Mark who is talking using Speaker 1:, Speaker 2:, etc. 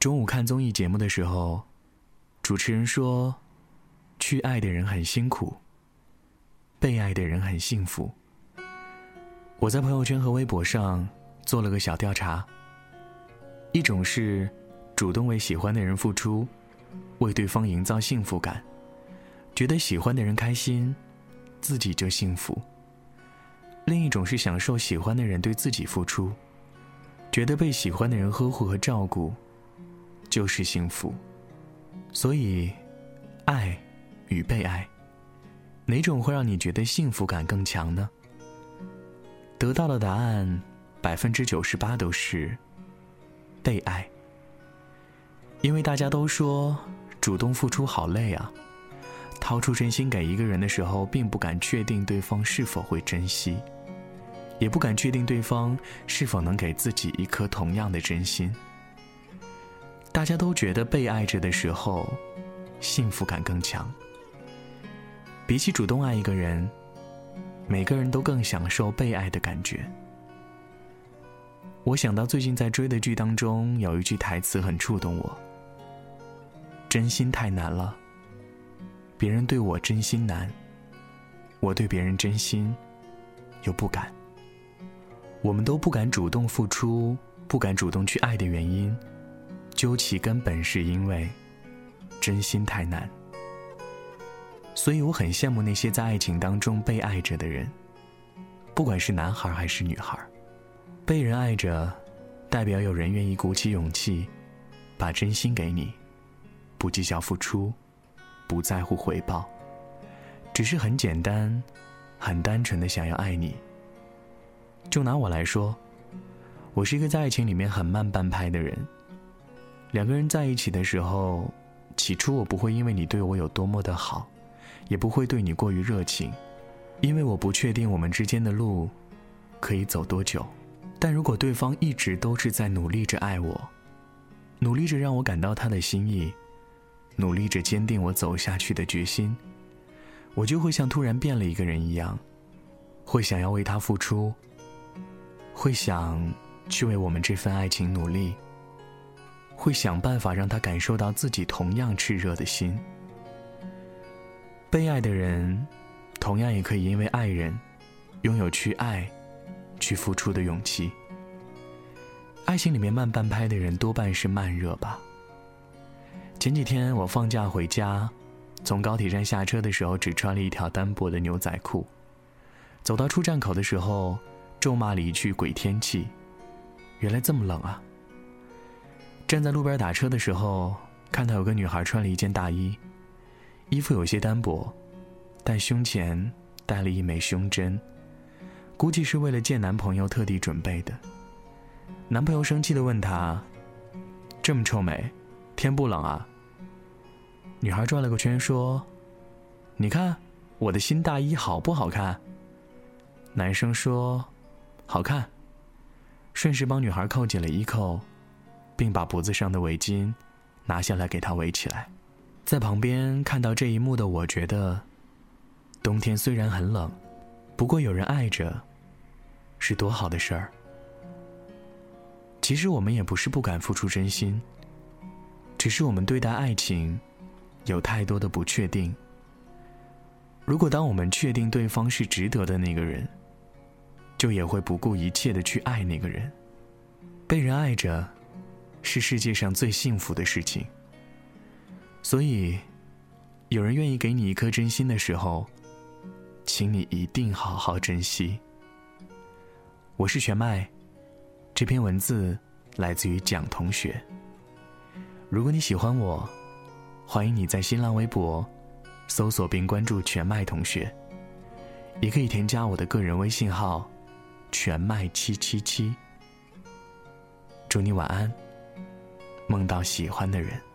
Speaker 1: 中午看综艺节目的时候，主持人说：“去爱的人很辛苦，被爱的人很幸福。”我在朋友圈和微博上做了个小调查。一种是主动为喜欢的人付出，为对方营造幸福感，觉得喜欢的人开心，自己就幸福；另一种是享受喜欢的人对自己付出，觉得被喜欢的人呵护和照顾就是幸福。所以，爱与被爱，哪种会让你觉得幸福感更强呢？得到的答案，百分之九十八都是被爱。因为大家都说主动付出好累啊，掏出真心给一个人的时候，并不敢确定对方是否会珍惜，也不敢确定对方是否能给自己一颗同样的真心。大家都觉得被爱着的时候，幸福感更强。比起主动爱一个人。每个人都更享受被爱的感觉。我想到最近在追的剧当中，有一句台词很触动我：“真心太难了，别人对我真心难，我对别人真心又不敢。我们都不敢主动付出，不敢主动去爱的原因，究其根本是因为真心太难。”所以我很羡慕那些在爱情当中被爱着的人，不管是男孩还是女孩，被人爱着，代表有人愿意鼓起勇气，把真心给你，不计较付出，不在乎回报，只是很简单、很单纯的想要爱你。就拿我来说，我是一个在爱情里面很慢半拍的人。两个人在一起的时候，起初我不会因为你对我有多么的好。也不会对你过于热情，因为我不确定我们之间的路可以走多久。但如果对方一直都是在努力着爱我，努力着让我感到他的心意，努力着坚定我走下去的决心，我就会像突然变了一个人一样，会想要为他付出，会想去为我们这份爱情努力，会想办法让他感受到自己同样炽热的心。被爱的人，同样也可以因为爱人，拥有去爱、去付出的勇气。爱情里面慢半拍的人，多半是慢热吧。前几天我放假回家，从高铁站下车的时候，只穿了一条单薄的牛仔裤，走到出站口的时候，咒骂了一句“鬼天气”，原来这么冷啊。站在路边打车的时候，看到有个女孩穿了一件大衣。衣服有些单薄，但胸前戴了一枚胸针，估计是为了见男朋友特地准备的。男朋友生气的问她：“这么臭美，天不冷啊？”女孩转了个圈说：“你看我的新大衣好不好看？”男生说：“好看。”顺势帮女孩扣紧了衣扣，并把脖子上的围巾拿下来给他围起来。在旁边看到这一幕的我，觉得，冬天虽然很冷，不过有人爱着，是多好的事儿。其实我们也不是不敢付出真心，只是我们对待爱情，有太多的不确定。如果当我们确定对方是值得的那个人，就也会不顾一切的去爱那个人。被人爱着，是世界上最幸福的事情。所以，有人愿意给你一颗真心的时候，请你一定好好珍惜。我是全麦，这篇文字来自于蒋同学。如果你喜欢我，欢迎你在新浪微博搜索并关注全麦同学，也可以添加我的个人微信号全麦七七七。祝你晚安，梦到喜欢的人。